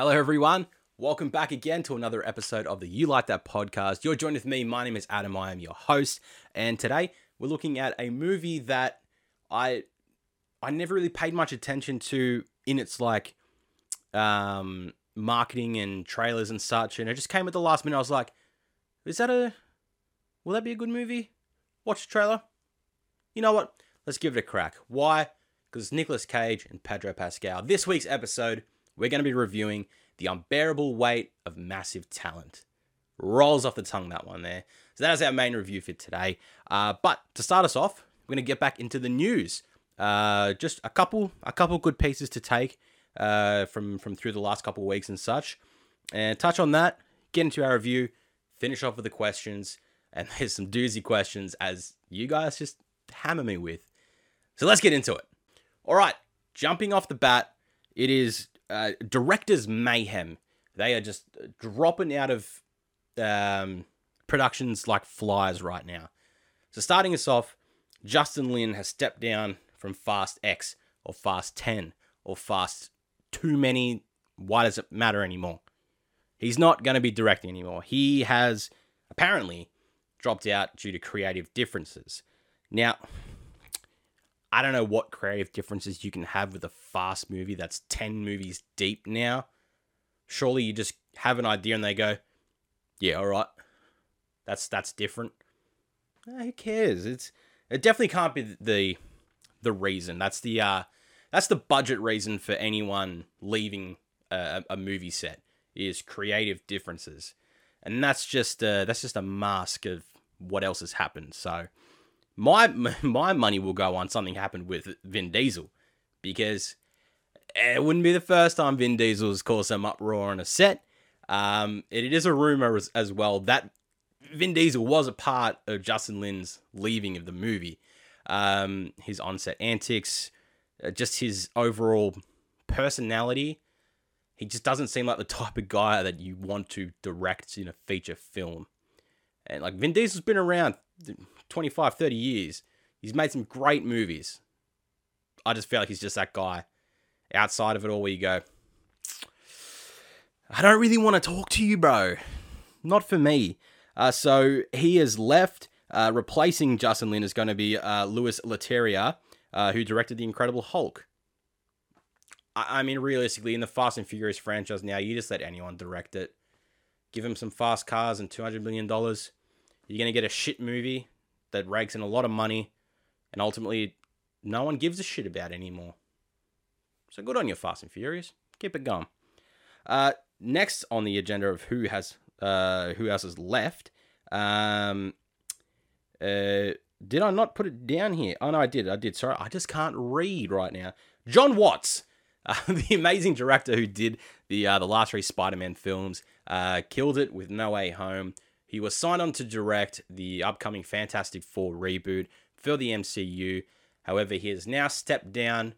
Hello, everyone. Welcome back again to another episode of the You Like That podcast. You're joined with me. My name is Adam. I am your host, and today we're looking at a movie that I I never really paid much attention to in its like um, marketing and trailers and such, and it just came at the last minute. I was like, "Is that a? Will that be a good movie? Watch the trailer. You know what? Let's give it a crack. Why? Because Nicolas Cage and Pedro Pascal. This week's episode, we're going to be reviewing the unbearable weight of massive talent. Rolls off the tongue that one there. So that is our main review for today. Uh, but to start us off, we're going to get back into the news. Uh, just a couple, a couple good pieces to take uh, from from through the last couple weeks and such, and touch on that. Get into our review. Finish off with the questions, and there's some doozy questions as you guys just hammer me with. So let's get into it. All right, jumping off the bat, it is uh, directors mayhem. They are just dropping out of um, productions like flies right now. So starting us off, Justin Lin has stepped down from Fast X or Fast 10 or Fast Too Many. Why does it matter anymore? He's not going to be directing anymore. He has apparently dropped out due to creative differences. Now, I don't know what creative differences you can have with a fast movie that's 10 movies deep now. Surely you just have an idea and they go, yeah, all right. That's that's different. Eh, who cares? It's it definitely can't be the the reason. That's the uh that's the budget reason for anyone leaving a, a movie set is creative differences. And that's just uh, that's just a mask of what else has happened. So my my money will go on something happened with Vin Diesel because it wouldn't be the first time Vin Diesel's caused some uproar on a set. Um, it is a rumor as, as, well that Vin Diesel was a part of Justin Lin's leaving of the movie. Um, his on-set antics, uh, just his overall personality. He just doesn't seem like the type of guy that you want to direct in a feature film. And like Vin Diesel's been around 25, 30 years. He's made some great movies. I just feel like he's just that guy outside of it all where you go, I don't really want to talk to you, bro. Not for me. Uh, so he has left. Uh, replacing Justin Lin is going to be uh, Louis Leterrier, uh, who directed The Incredible Hulk. I-, I mean, realistically, in the Fast and Furious franchise now, you just let anyone direct it. Give him some fast cars and $200 million. You're going to get a shit movie that rakes in a lot of money, and ultimately, no one gives a shit about anymore. So good on you, Fast and Furious. Keep it going. Uh, next on the agenda of who has uh, who else has left. Um, uh, did I not put it down here? Oh no, I did. I did. Sorry, I just can't read right now. Jon Watts, uh, the amazing director who did the uh, the last three Spider-Man films, uh, killed it with No Way Home. He was signed on to direct the upcoming Fantastic Four reboot for the MCU. However, he has now stepped down.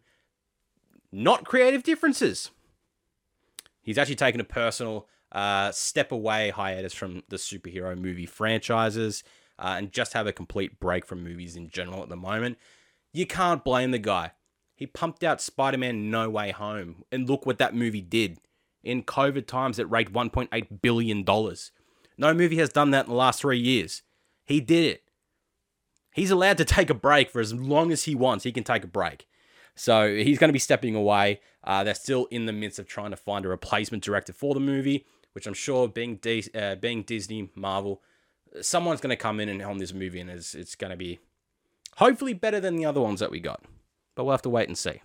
Not creative differences. He's actually taken a personal uh, step away hiatus from the superhero movie franchises uh, and just have a complete break from movies in general at the moment. You can't blame the guy. He pumped out Spider Man No Way Home, and look what that movie did. In COVID times, it raked $1.8 billion. No movie has done that in the last three years. He did it. He's allowed to take a break for as long as he wants. He can take a break. So he's going to be stepping away. Uh, they're still in the midst of trying to find a replacement director for the movie, which I'm sure, being D- uh, being Disney, Marvel, someone's going to come in and helm this movie, and it's, it's going to be hopefully better than the other ones that we got. But we'll have to wait and see.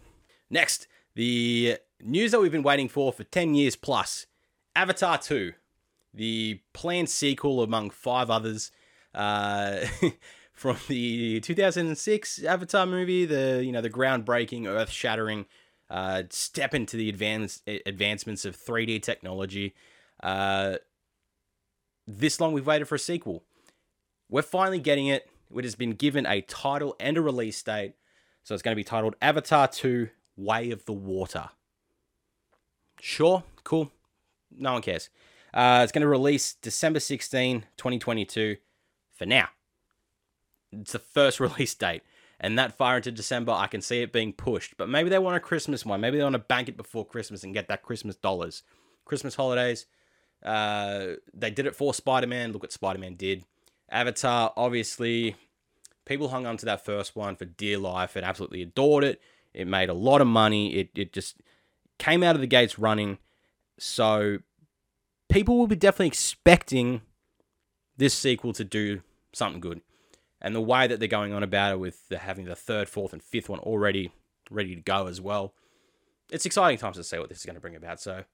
Next, the news that we've been waiting for for 10 years plus Avatar 2 the planned sequel among five others uh, from the 2006 Avatar movie, the you know the groundbreaking, earth-shattering uh, step into the advance advancements of 3D technology. Uh, this long we've waited for a sequel. We're finally getting it. It has been given a title and a release date. So it's going to be titled Avatar 2 Way of the Water. Sure, cool. No one cares. Uh, it's going to release December 16, 2022 for now. It's the first release date. And that far into December, I can see it being pushed. But maybe they want a Christmas one. Maybe they want to bank it before Christmas and get that Christmas dollars. Christmas holidays. Uh, they did it for Spider Man. Look what Spider Man did. Avatar, obviously, people hung on to that first one for dear life and absolutely adored it. It made a lot of money. It, it just came out of the gates running. So people will be definitely expecting this sequel to do something good. And the way that they're going on about it with the, having the third, fourth, and fifth one already ready to go as well, it's exciting times to see what this is going to bring about. So,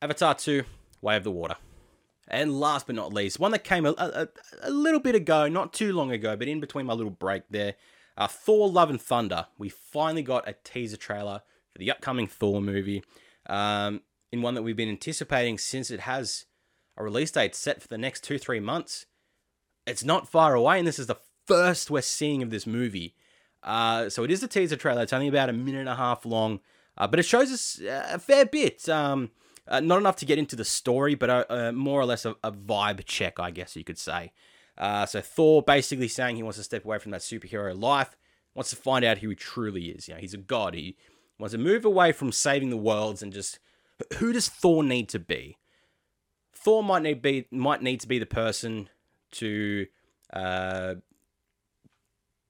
Avatar 2, Way of the Water. And last but not least, one that came a, a, a little bit ago, not too long ago, but in between my little break there, uh, Thor Love and Thunder. We finally got a teaser trailer for the upcoming Thor movie, um, in one that we've been anticipating since it has a release date set for the next two, three months. It's not far away, and this is the first we're seeing of this movie. Uh, so it is a teaser trailer. It's only about a minute and a half long, uh, but it shows us a fair bit. Um, uh, not enough to get into the story, but a, a more or less a, a, vibe check, I guess you could say. Uh, so Thor basically saying he wants to step away from that superhero life, wants to find out who he truly is. You know, he's a god. He wants to move away from saving the worlds and just who does Thor need to be? Thor might need be might need to be the person to uh,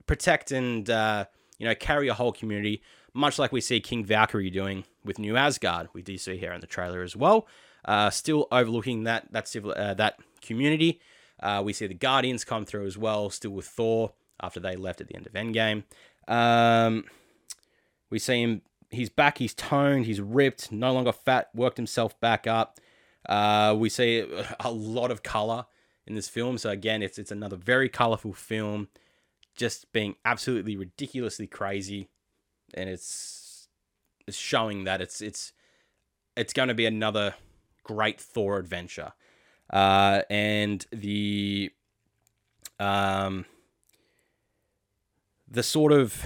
protect and uh, you know carry a whole community, much like we see King Valkyrie doing with New Asgard. We do see here in the trailer as well. Uh, still overlooking that that civil uh, that community. Uh, we see the Guardians come through as well, still with Thor after they left at the end of Endgame. Um, we see him. He's back. He's toned. He's ripped. No longer fat. Worked himself back up. Uh, we see a lot of color in this film. So again, it's it's another very colorful film, just being absolutely ridiculously crazy, and it's it's showing that it's it's it's going to be another great Thor adventure, uh, and the um the sort of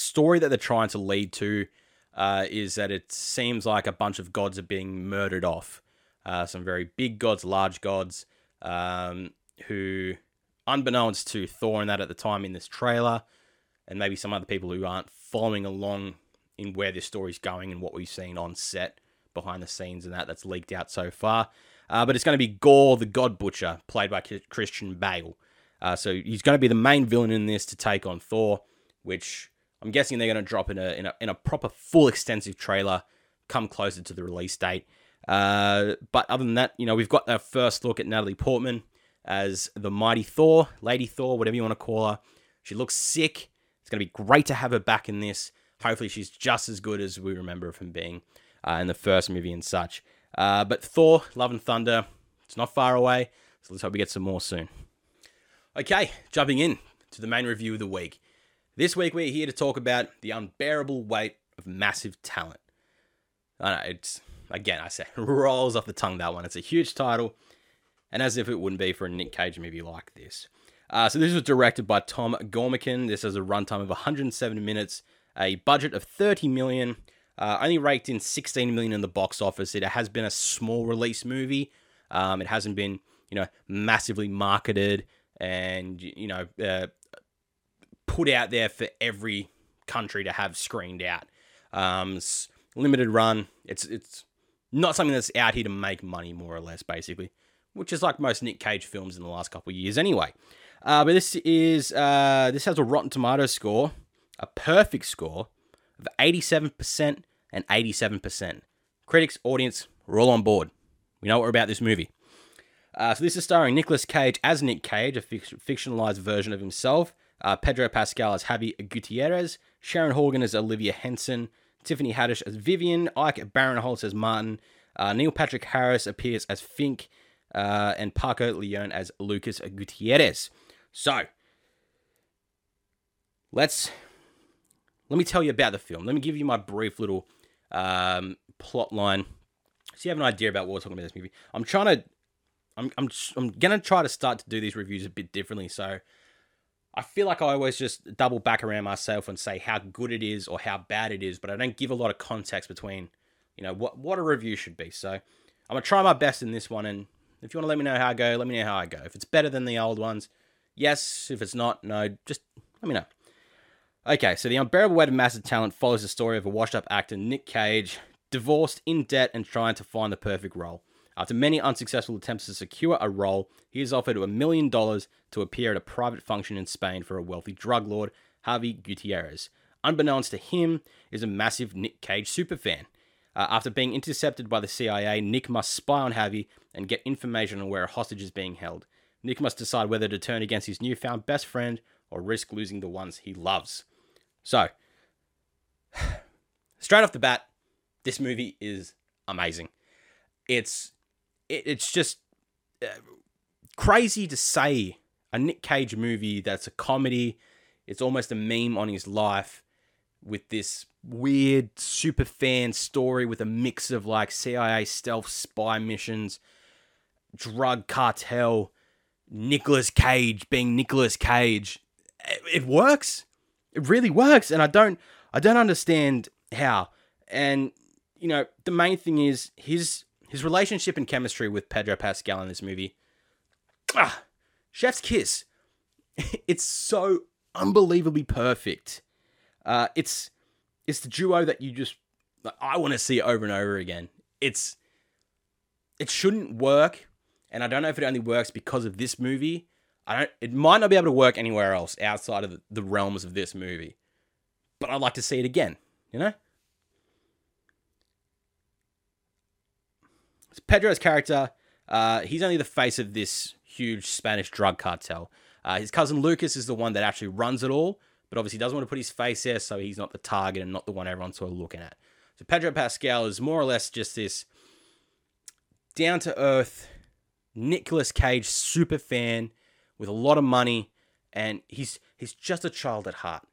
story that they're trying to lead to uh, is that it seems like a bunch of gods are being murdered off. Uh, some very big gods, large gods, um, who, unbeknownst to Thor and that at the time in this trailer, and maybe some other people who aren't following along in where this story's going and what we've seen on set behind the scenes and that that's leaked out so far. Uh, but it's going to be Gorr the God Butcher, played by Christian Bale. Uh, so he's going to be the main villain in this to take on Thor, which I'm guessing they're going to drop in a, in a in a proper full extensive trailer come closer to the release date. Uh, but other than that, you know, we've got our first look at Natalie Portman as the mighty Thor, Lady Thor, whatever you want to call her. She looks sick. It's going to be great to have her back in this. Hopefully, she's just as good as we remember from being uh, in the first movie and such. Uh, but Thor, Love and Thunder, it's not far away. So let's hope we get some more soon. Okay, jumping in to the main review of the week. This week we're here to talk about the unbearable weight of massive talent. I know it's again I say rolls off the tongue that one. It's a huge title, and as if it wouldn't be for a Nick Cage movie like this. Uh, so this was directed by Tom Gormican. This has a runtime of 107 minutes, a budget of 30 million, uh, only raked in 16 million in the box office. It has been a small release movie. Um, it hasn't been you know massively marketed and you know uh, put out there for every country to have screened out. Um, limited run. It's it's not something that's out here to make money, more or less, basically, which is like most Nick Cage films in the last couple of years, anyway. Uh, but this is uh, this has a Rotten Tomato score, a perfect score of eighty-seven percent and eighty-seven percent. Critics, audience, we're all on board. We know what we're about this movie. Uh, so this is starring Nicolas Cage as Nick Cage, a fictionalized version of himself, uh, Pedro Pascal as Javi Gutierrez, Sharon Horgan as Olivia Henson, Tiffany Haddish as Vivian, Ike Barinholtz as Martin, uh, Neil Patrick Harris appears as Fink, uh, and Paco León as Lucas Gutierrez. So, let's let me tell you about the film. Let me give you my brief little um, plot line, so you have an idea about what we're talking about this movie. I'm trying to, I'm I'm I'm gonna try to start to do these reviews a bit differently. So I feel like I always just double back around myself and say how good it is or how bad it is, but I don't give a lot of context between, you know, what what a review should be. So I'm gonna try my best in this one, and if you want to let me know how I go, let me know how I go. If it's better than the old ones, yes. If it's not, no. Just let me know. Okay, so the unbearable weight of massive talent follows the story of a washed-up actor, Nick Cage, divorced, in debt, and trying to find the perfect role. After many unsuccessful attempts to secure a role, he is offered a million dollars to appear at a private function in Spain for a wealthy drug lord, Javi Gutierrez. Unbeknownst to him, is a massive Nick Cage superfan. Uh, after being intercepted by the CIA, Nick must spy on Javi and get information on where a hostage is being held. Nick must decide whether to turn against his newfound best friend or risk losing the ones he loves. So, straight off the bat, this movie is amazing. It's it, it's just uh, crazy to say a Nick Cage movie that's a comedy. It's almost a meme on his life with this weird super fan story with a mix of like CIA stealth spy missions, drug cartel, Nicolas Cage being Nicolas Cage. It, it works. It really works, and I don't I don't understand how. And you know, the main thing is his his relationship and chemistry with Pedro Pascal in this movie. Ah, chef's kiss. It's so unbelievably perfect. Uh, it's it's the duo that you just like, I want to see over and over again. It's it shouldn't work, and I don't know if it only works because of this movie. I don't. It might not be able to work anywhere else outside of the, the realms of this movie, but I'd like to see it again. You know. Pedro's character, uh, he's only the face of this huge Spanish drug cartel. Uh, his cousin Lucas is the one that actually runs it all, but obviously doesn't want to put his face there, so he's not the target and not the one everyone's sort of looking at. So Pedro Pascal is more or less just this down to earth Nicolas Cage super fan with a lot of money, and he's he's just a child at heart.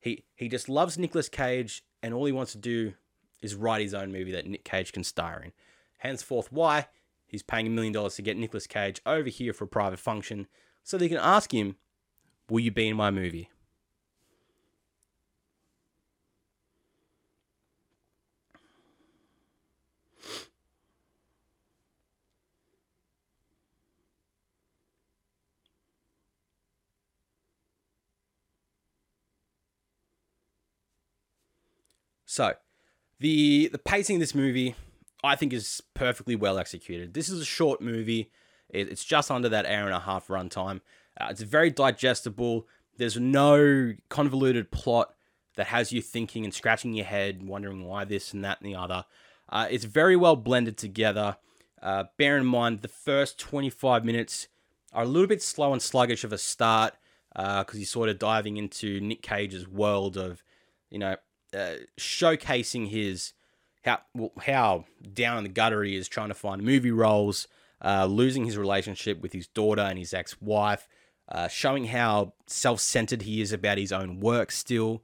He he just loves Nicolas Cage, and all he wants to do is write his own movie that Nick Cage can star in. Henceforth, why he's paying a million dollars to get Nicolas Cage over here for a private function so they can ask him, Will you be in my movie? So, the the pacing of this movie, I think, is perfectly well executed. This is a short movie. It's just under that hour and a half runtime. Uh, it's very digestible. There's no convoluted plot that has you thinking and scratching your head, wondering why this and that and the other. Uh, it's very well blended together. Uh, bear in mind, the first 25 minutes are a little bit slow and sluggish of a start because uh, he's sort of diving into Nick Cage's world of, you know, uh, showcasing his how well, how down in the gutter he is trying to find movie roles, uh, losing his relationship with his daughter and his ex-wife, uh, showing how self-centered he is about his own work still.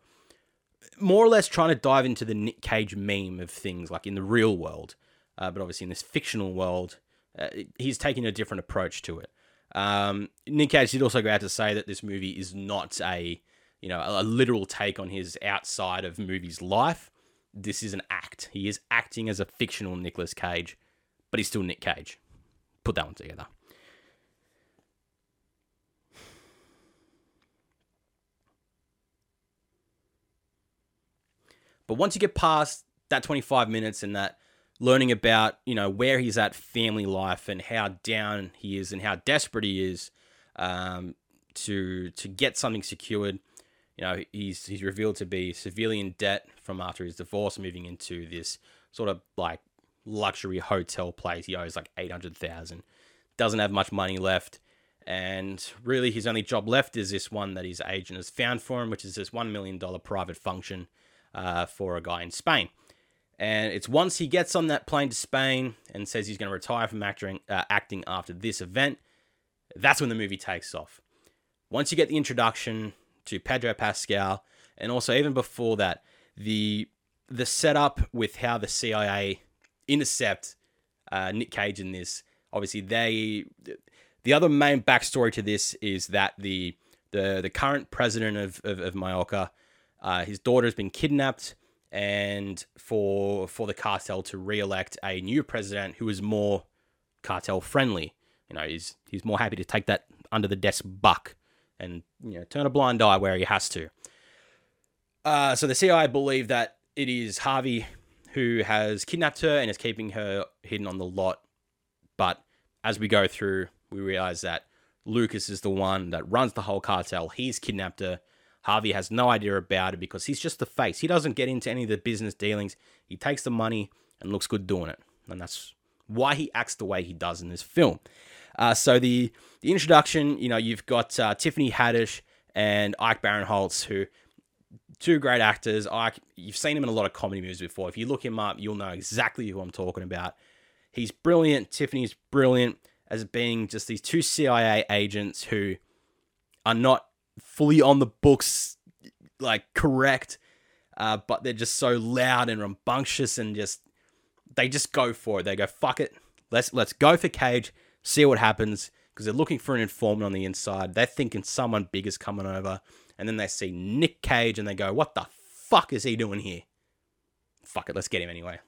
More or less trying to dive into the Nick Cage meme of things like in the real world, uh, but obviously in this fictional world, uh, he's taking a different approach to it. Um, Nick Cage did also go out to say that this movie is not a you know, a, a literal take on his outside of movies life. This is an act. He is acting as a fictional Nicolas Cage, but he's still Nick Cage. Put that one together. But once you get past that 25 minutes and that learning about, you know, where he's at family life and how down he is and how desperate he is um, to to get something secured, you know, he's he's revealed to be severely in debt from after his divorce, moving into this sort of like luxury hotel place. He owes like eight hundred thousand, doesn't have much money left, and really his only job left is this one that his agent has found for him, which is this one million dollar private function uh, for a guy in Spain. And it's once he gets on that plane to Spain and says he's going to retire from acting, uh, acting after this event, that's when the movie takes off. Once you get the introduction to Pedro Pascal, and also even before that, the the setup with how the CIA intercept uh, Nick Cage in this. Obviously, they the other main backstory to this is that the the the current president of of, of Mallorca, uh, his daughter has been kidnapped, and for for the cartel to re-elect a new president who is more cartel friendly. You know, he's he's more happy to take that under the desk buck and you know turn a blind eye where he has to. Uh, so the CIA believe that it is Javi who has kidnapped her and is keeping her hidden on the lot. But as we go through, we realize that Lucas is the one that runs the whole cartel. He's kidnapped her. Javi has no idea about it because he's just the face. He doesn't get into any of the business dealings. He takes the money and looks good doing it. And that's why he acts the way he does in this film. Uh, so the the introduction, you know, you've got uh, Tiffany Haddish and Ike Barinholtz, who two great actors. I you've seen him in a lot of comedy movies before. If you look him up, you'll know exactly who I'm talking about. He's brilliant. Tiffany's brilliant as being just these two CIA agents who are not fully on the books, like correct, uh, but they're just so loud and rambunctious and just they just go for it. They go fuck it. Let's let's go for Cage. See what happens because they're looking for an informant on the inside. They're thinking someone big is coming over, and then they see Nick Cage and they go, "What the fuck is he doing here?" Fuck it, let's get him anyway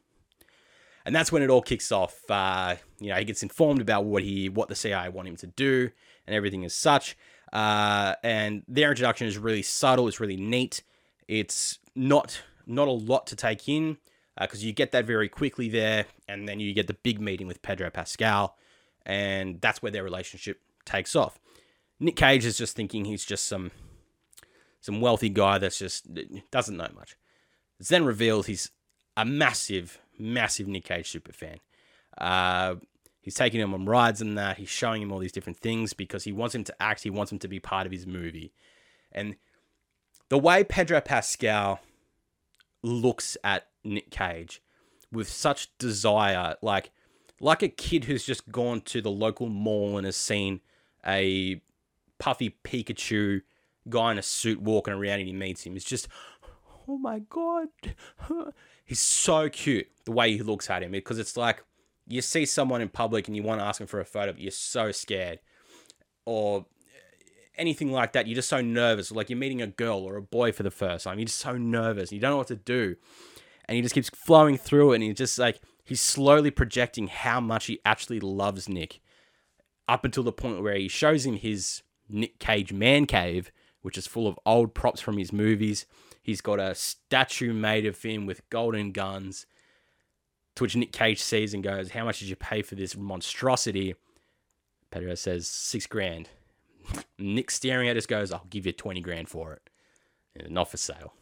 and that's when it all kicks off. Uh, you know, he gets informed about what he what the CIA want him to do and everything as such. Uh, and their introduction is really subtle. It's really neat. It's not not a lot to take in because uh, you get that very quickly there, and then you get the big meeting with Pedro Pascal, and that's where their relationship takes off. Nick Cage is just thinking he's just some some wealthy guy that's just doesn't know much. It's then revealed he's a massive massive Nick Cage super fan. Uh, he's taking him on rides and that. He's showing him all these different things because he wants him to act. He wants him to be part of his movie. And the way Pedro Pascal looks at Nick Cage with such desire, like like a kid who's just gone to the local mall and has seen a puffy Pikachu guy in a suit walking around and he meets him. It's just, oh my god, he's so cute the way he looks at him because it's like you see someone in public and you want to ask him for a photo, but you're so scared, or anything like that. You're just so nervous. Like you're meeting a girl or a boy for the first time. You're just so nervous. You don't know what to do, and he just keeps flowing through it. And he's just like he's slowly projecting how much he actually loves Nick, up until the point where he shows him his Nick Cage man cave, which is full of old props from his movies He's got a statue made of him with golden guns. To which Nick Cage sees and goes, How much did you pay for this monstrosity? Pedro says, Six grand. Nick staring at us goes, I'll give you 20 grand for it. And not for sale.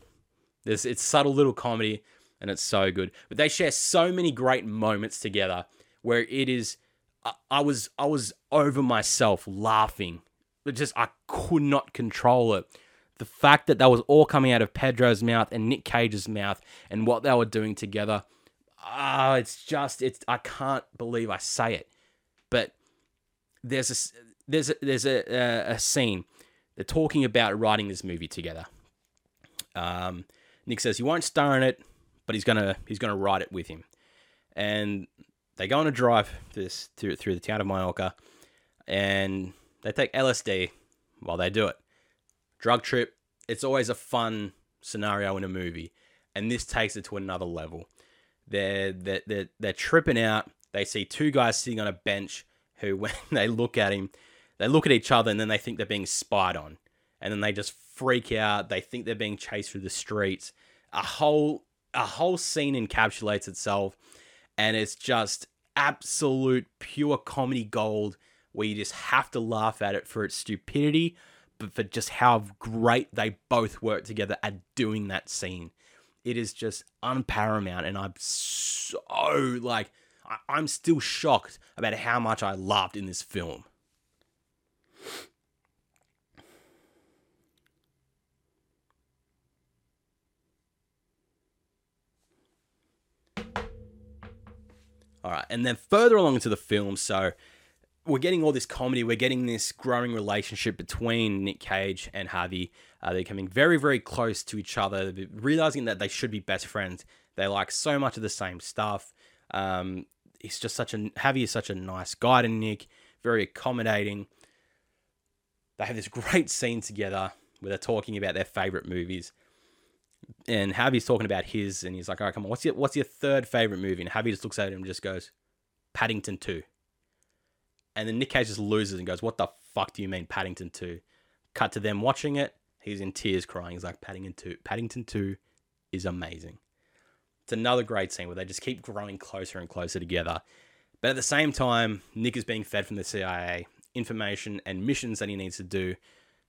There's, it's subtle little comedy and it's so good. But they share so many great moments together where it is I, I was I was over myself laughing. Just I could not control it. The fact that that was all coming out of Pedro's mouth and Nick Cage's mouth and what they were doing together, ah, oh, it's just it's I can't believe I say it, but there's a there's a, there's a, a, a scene. They're talking about writing this movie together. Um, Nick says he won't star in it, but he's gonna he's gonna write it with him, and they go on a drive this through through the town of Mallorca, and they take LSD while they do it drug trip, it's always a fun scenario in a movie. And this takes it to another level. They're, they're, they're, they're tripping out. They see two guys sitting on a bench who, when they look at him, they look at each other and then they think they're being spied on. And then they just freak out. They think they're being chased through the streets. A whole a whole scene encapsulates itself and it's just absolute pure comedy gold where you just have to laugh at it for its stupidity but for just how great they both work together at doing that scene. It is just unparamount, and I'm so like I- am still shocked about how much I laughed in this film. All right, and then further along into the film, so we're getting all this comedy. We're getting this growing relationship between Nick Cage and Javi. Uh, they're coming very, very close to each other, realizing that they should be best friends. They like so much of the same stuff. Um, he's just such a Javi is such a nice guy to Nick, very accommodating. They have this great scene together where they're talking about their favorite movies. And Javi's talking about his, and he's like, "All right, come on, what's your what's your third favorite movie?" And Javi just looks at him and just goes, "Paddington 2. And then Nick Cage just loses and goes, What the fuck do you mean Paddington 2? Cut to them watching it. He's in tears crying. He's like, Paddington 2, Paddington 2 is amazing. It's another great scene where they just keep growing closer and closer together. But at the same time, Nick is being fed from the CIA information and missions that he needs to do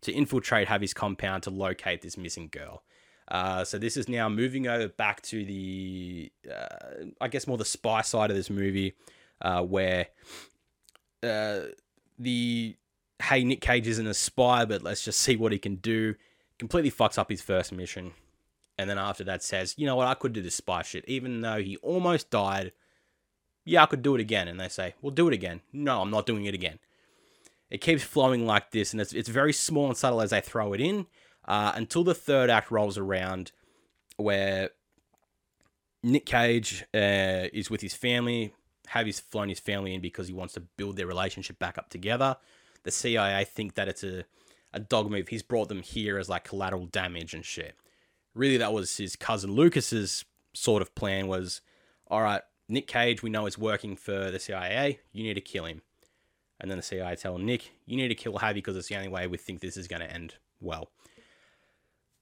to infiltrate Javi's compound to locate this missing girl. Uh, so this is now moving over back to the, uh, I guess, more the spy side of this movie, uh, where uh, the hey Nick Cage isn't a spy, but let's just see what he can do. Completely fucks up his first mission, and then after that says, you know what, I could do this spy shit, even though he almost died. Yeah, I could do it again, and they say, well, do it again. No, I'm not doing it again. It keeps flowing like this, and it's it's very small and subtle as they throw it in uh, until the third act rolls around, where Nick Cage uh, is with his family. Javi's flown his family in because he wants to build their relationship back up together. The CIA think that it's a, a dog move. He's brought them here as like collateral damage and shit. Really, that was his cousin Lucas's sort of plan was, all right, Nick Cage, we know is working for the CIA. You need to kill him. And then the CIA tell Nick, you need to kill Javi because it's the only way we think this is going to end well.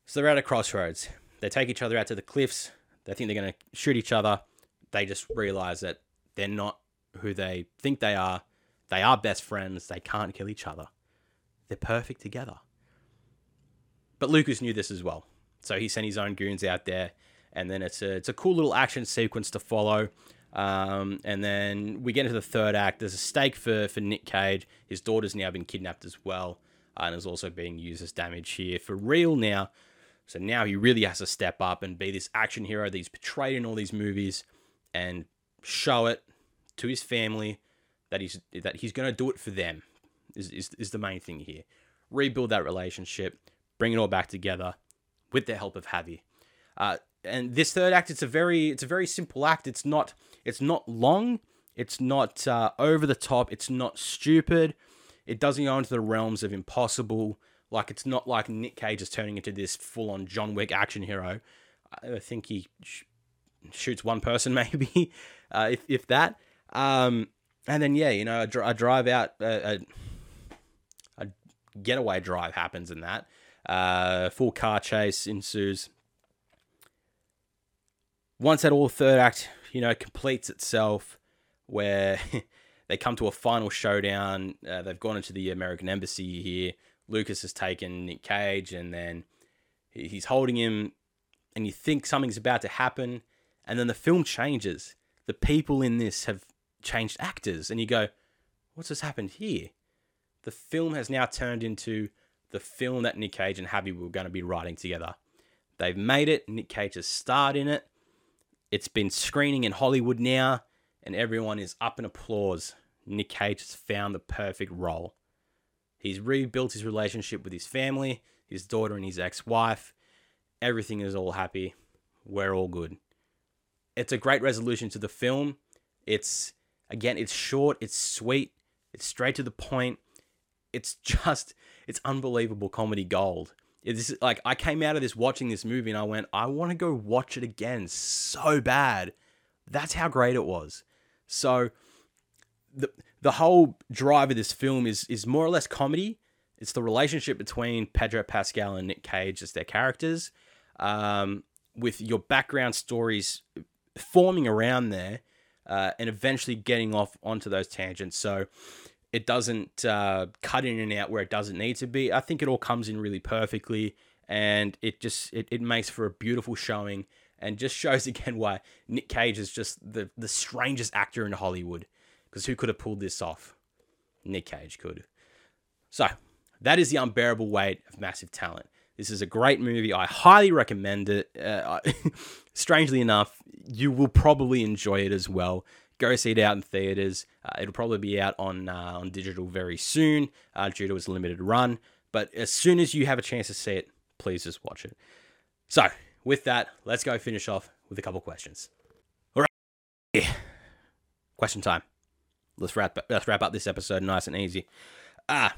So they're at a crossroads. They take each other out to the cliffs. They think they're going to shoot each other. They just realize that they're not who they think they are. They are best friends. They can't kill each other. They're perfect together. But Lucas knew this as well. So he sent his own goons out there. And then it's a, it's a cool little action sequence to follow. Um, and then we get into the third act. There's a stake for, for Nick Cage. His daughter's now been kidnapped as well. Uh, and is also being used as damage here for real now. So now he really has to step up and be this action hero that he's portrayed in all these movies and show it to his family that he's that he's going to do it for them is, is, is the main thing here. Rebuild that relationship, bring it all back together with the help of Javi. Uh, and this third act, it's a very it's a very simple act. It's not it's not long. It's not uh, over the top. It's not stupid. It doesn't go into the realms of impossible. Like it's not like Nick Cage is turning into this full-on John Wick action hero. I think he sh- shoots one person maybe, uh, if if that. Um, and then yeah, you know, a, dr- a drive out, a, a, getaway drive happens in that. Uh, full car chase ensues. Once that all third act, you know, completes itself, where they come to a final showdown. Uh, they've gone into the American embassy here. Lucas has taken Nick Cage and then he's holding him, and you think something's about to happen, and then the film changes. The people in this have changed actors, and you go, What's just happened here? The film has now turned into the film that Nick Cage and Javi were going to be writing together. They've made it. Nick Cage has starred in it. It's been screening in Hollywood now, and everyone is up in applause. Nick Cage has found the perfect role. He's rebuilt his relationship with his family, his daughter, and his ex wife. Everything is all happy. We're all good. It's a great resolution to the film. It's, again, it's short, it's sweet, it's straight to the point. It's just, it's unbelievable comedy gold. It's like I came out of this watching this movie and I went, I want to go watch it again so bad. That's how great it was. So the the whole drive of this film is is more or less comedy. It's the relationship between Pedro Pascal and Nick Cage as their characters, um, with your background stories forming around there, uh, and eventually getting off onto those tangents. So it doesn't uh, cut in and out where it doesn't need to be. I think it all comes in really perfectly, and it just it, it makes for a beautiful showing, and just shows again why Nick Cage is just the the strangest actor in Hollywood. Because who could have pulled this off? Nick Cage could. So that is the unbearable weight of massive talent. This is a great movie. I highly recommend it. Uh, strangely enough, you will probably enjoy it as well go see it out in theaters. Uh, it'll probably be out on uh, on digital very soon uh, due to its limited run. But as soon as you have a chance to see it, please just watch it. So with that, let's go finish off with a couple questions. All right, question time. Let's wrap let's wrap up this episode nice and easy. Ah,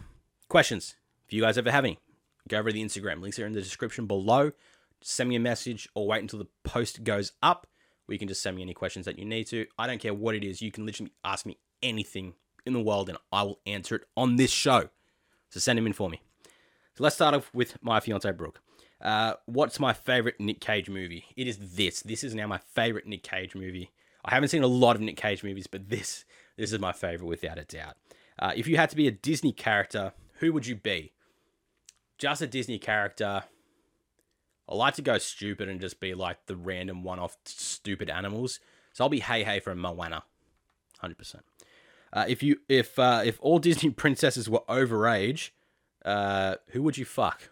questions. If you guys ever have any, go over to the Instagram. Links are in the description below. Send me a message or wait until the post goes up where you can just send me any questions that you need to. I don't care what it is. You can literally ask me anything in the world and I will answer it on this show. So send them in for me. So let's start off with my fiance Brooke. Uh, what's my favorite Nick Cage movie? It is this. This is now my favorite Nick Cage movie. I haven't seen a lot of Nick Cage movies, but this this is my favorite without a doubt. Uh, if you had to be a Disney character, who would you be? Just a Disney character. I like to go stupid and just be like the random one-off stupid animals. So I'll be Heihei from Moana, hundred uh, percent. If you if uh, if all Disney princesses were overage, uh, who would you fuck?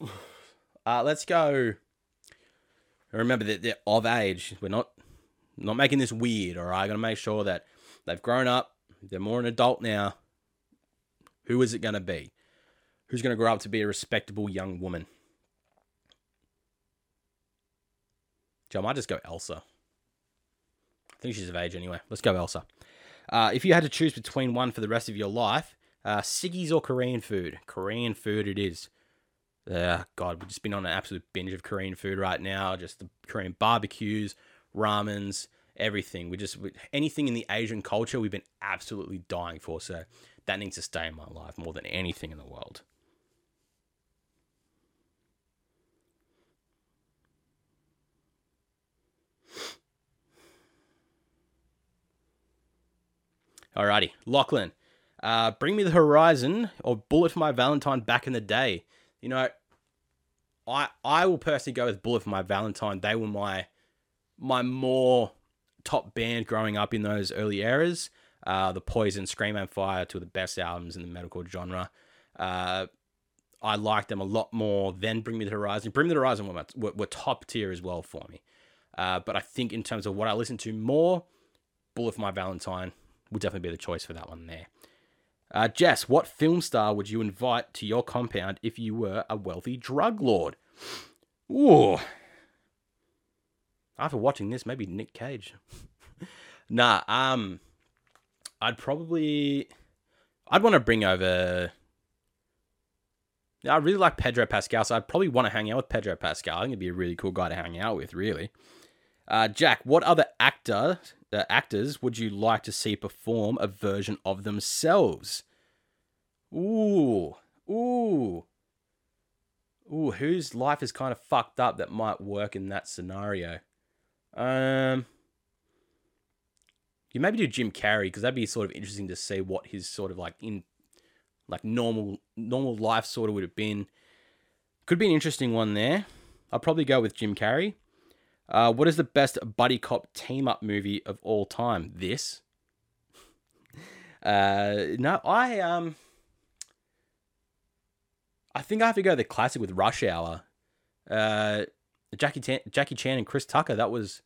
Uh, let's go. Remember that they're of age. We're not not making this weird. All right, I gotta make sure that they've grown up. They're more an adult now. Who is it gonna be? Who's gonna grow up to be a respectable young woman? Joe, I might just go Elsa. I think she's of age anyway. Let's go Elsa. Uh, if you had to choose between one for the rest of your life, uh, Siggy's or Korean food? Korean food it is. Uh, God, we've just been on an absolute binge of Korean food right now. Just the Korean barbecues, ramens, everything. We just we, anything in the Asian culture we've been absolutely dying for. So that needs to stay in my life more than anything in the world. Alrighty, Lachlan. Uh, Bring Me the Horizon or Bullet for My Valentine back in the day. You know, I I will personally go with Bullet for My Valentine. They were my my more top band growing up in those early eras. Uh, the Poison, Scream Aim Fire, two of the best albums in the metalcore genre. Uh, I liked them a lot more than Bring Me the Horizon. Bring Me the Horizon were, were, were top tier as well for me. Uh, but I think in terms of what I listen to more, Bullet for My Valentine would definitely be the choice for that one there. Uh, Jess, what film star would you invite to your compound if you were a wealthy drug lord? Ooh. After watching this, maybe Nick Cage. nah, um, I'd probably, I'd want to bring over. I really like Pedro Pascal, so I'd probably want to hang out with Pedro Pascal. I think he'd be a really cool guy to hang out with, really. Uh, Jack, what other actor uh, actors would you like to see perform a version of themselves? Ooh, ooh, ooh. Whose life is kind of fucked up that might work in that scenario? Um, you maybe do Jim Carrey because that'd be sort of interesting to see what his sort of like in like normal normal life sort of would have been. Could be an interesting one there. I'll probably go with Jim Carrey. Uh, what is the best buddy cop team up movie of all time? This. Uh, no, I um. I think I have to go the classic with Rush Hour. Uh, Jackie Chan, Jackie Chan and Chris Tucker. That was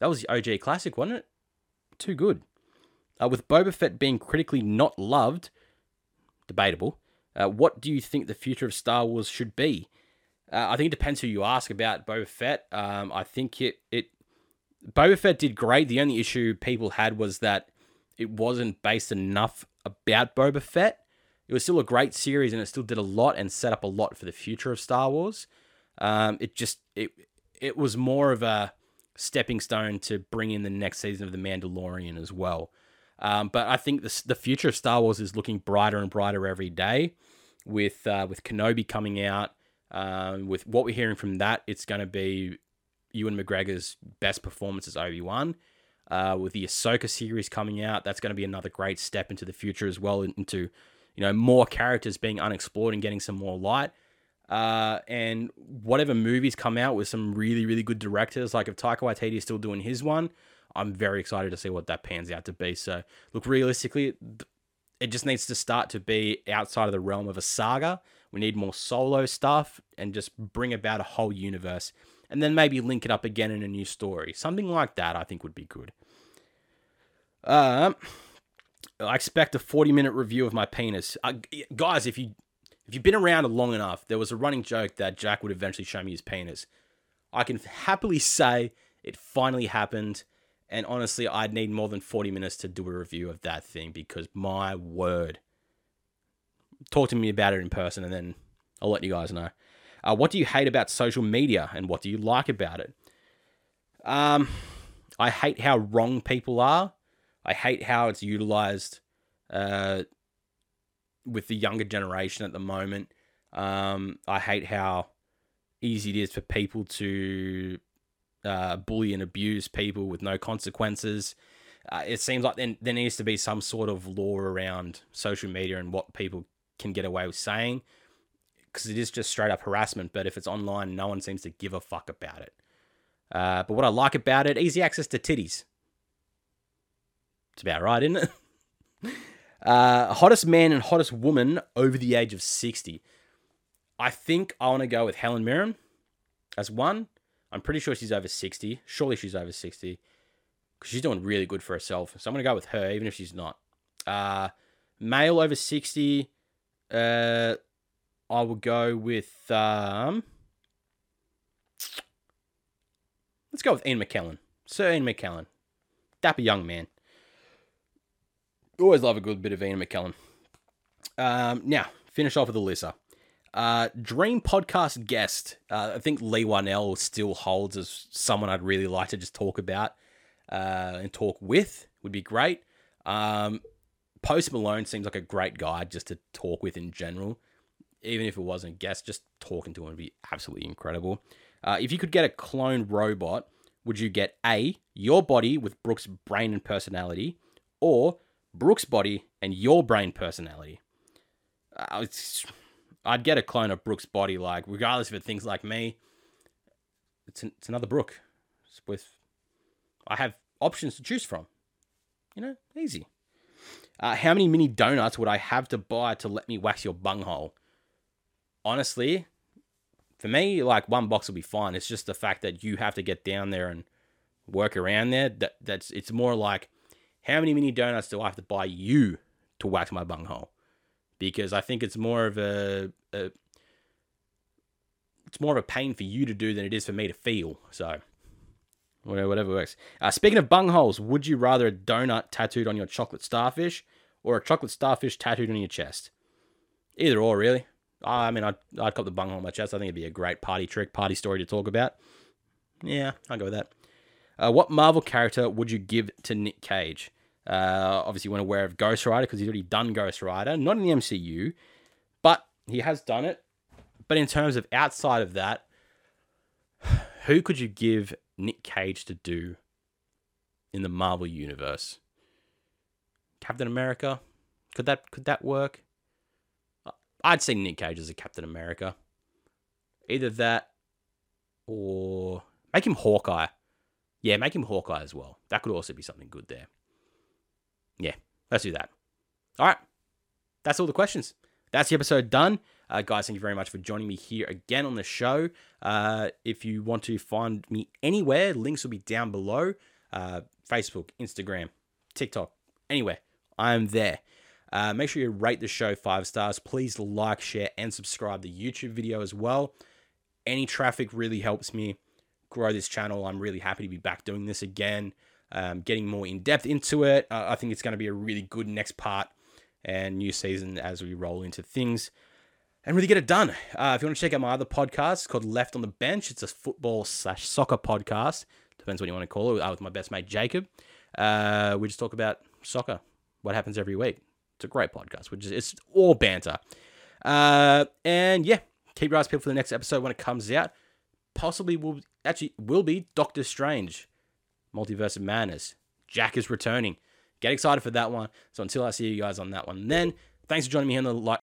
that was the OG classic, wasn't it? Too good. Uh, with Boba Fett being critically not loved, debatable. Uh, what do you think the future of Star Wars should be? Uh, I think it depends who you ask about Boba Fett. Um, I think it it Boba Fett did great. The only issue people had was that it wasn't based enough about Boba Fett. It was still a great series and it still did a lot and set up a lot for the future of Star Wars. Um, it just it it was more of a stepping stone to bring in the next season of The Mandalorian as well. Um, but I think the the future of Star Wars is looking brighter and brighter every day, with uh, with Kenobi coming out. Um, with what we're hearing from that, it's going to be Ewan McGregor's best performance as Obi Wan. Uh, with the Ahsoka series coming out, that's going to be another great step into the future as well, into you know more characters being unexplored and getting some more light. Uh, and whatever movies come out with some really, really good directors, like if Taika Waititi is still doing his one, I'm very excited to see what that pans out to be. So, look, realistically, it just needs to start to be outside of the realm of a saga. We need more solo stuff and just bring about a whole universe. And then maybe link it up again in a new story. Something like that, I think, would be good. Um, I expect a 40 minute review of my penis. Uh, guys, if you if you've been around long enough, there was a running joke that Jack would eventually show me his penis. I can happily say it finally happened. And honestly, I'd need more than 40 minutes to do a review of that thing because my word. Talk to me about it in person and then I'll let you guys know. Uh, what do you hate about social media and what do you like about it? Um, I hate how wrong people are. I hate how it's utilized uh, with the younger generation at the moment. Um, I hate how easy it is for people to uh, bully and abuse people with no consequences. Uh, it seems like then there needs to be some sort of law around social media and what people can get away with saying because it is just straight up harassment. But if it's online, no one seems to give a fuck about it. Uh, but what I like about it, easy access to titties. It's about right, isn't it? Uh, hottest man and hottest woman over the age of 60. I think I want to go with Helen Mirren as one. I'm pretty sure she's over 60. Surely she's over 60 because she's doing really good for herself. So I'm going to go with her, even if she's not. Uh, male over 60. Uh, I will go with. Um, let's go with Ian McKellen. Sir Ian McKellen. Dapper young man. Always love a good bit of Ian McKellen. Um, now, finish off with Alyssa. Uh, dream podcast guest. Uh, I think Leigh Whannell still holds as someone I'd really like to just talk about uh, and talk with. Would be great. Um, Post Malone seems like a great guy just to talk with in general. Even if it wasn't a guest, just talking to him would be absolutely incredible. Uh, if you could get a clone robot, would you get A, your body with Brooks' brain and personality, or Brooks' body and your brain personality. Uh, I'd get a clone of Brooks' body, like regardless if it thinks like me. It's an, it's another Brook. It's with I have options to choose from. You know, easy. Uh, how many mini donuts would I have to buy to let me wax your bunghole? Honestly, for me, like one box will be fine. It's just the fact that you have to get down there and work around there. That that's it's more like how many mini donuts do I have to buy you to wax my bunghole? Because I think it's more of a, a it's more of a pain for you to do than it is for me to feel. So whatever, whatever works. Uh, speaking of bungholes, would you rather a donut tattooed on your chocolate starfish or a chocolate starfish tattooed on your chest? Either or, really. I mean, I'd, I'd cop the bunghole on my chest. I think it'd be a great party trick, party story to talk about. Yeah, I'll go with that. Uh, what Marvel character would you give to Nick Cage? Uh, obviously, we're aware of Ghost Rider because he's already done Ghost Rider, not in the MCU, but he has done it. But in terms of outside of that, who could you give Nick Cage to do in the Marvel universe? Captain America? Could that could that work? I'd see Nick Cage as a Captain America. Either that or make him Hawkeye. Yeah, make him Hawkeye as well. That could also be something good there. Yeah, let's do that. All right. That's all the questions. That's the episode done. Uh, guys, thank you very much for joining me here again on the show. Uh, if you want to find me anywhere, links will be down below uh, Facebook, Instagram, TikTok, anywhere. I'm there. Uh, make sure you rate the show five stars. Please like, share, and subscribe the YouTube video as well. Any traffic really helps me grow this channel. I'm really happy to be back doing this again, um, getting more in depth into it. Uh, I think it's going to be a really good next part and new season as we roll into things and really get it done. Uh, if you want to check out my other podcast, it's called Left on the Bench. It's a football slash soccer podcast. Depends what you want to call it. Uh, with my best mate Jacob, uh, we just talk about soccer, what happens every week. It's a great podcast, which is it's all banter. Uh, and yeah, keep your eyes peeled for the next episode when it comes out possibly will actually will be Doctor Strange, Multiverse of Madness. Jack is returning. Get excited for that one. So until I see you guys on that one, then thanks for joining me here on the.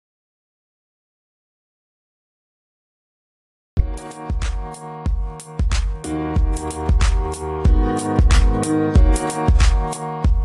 Thank you.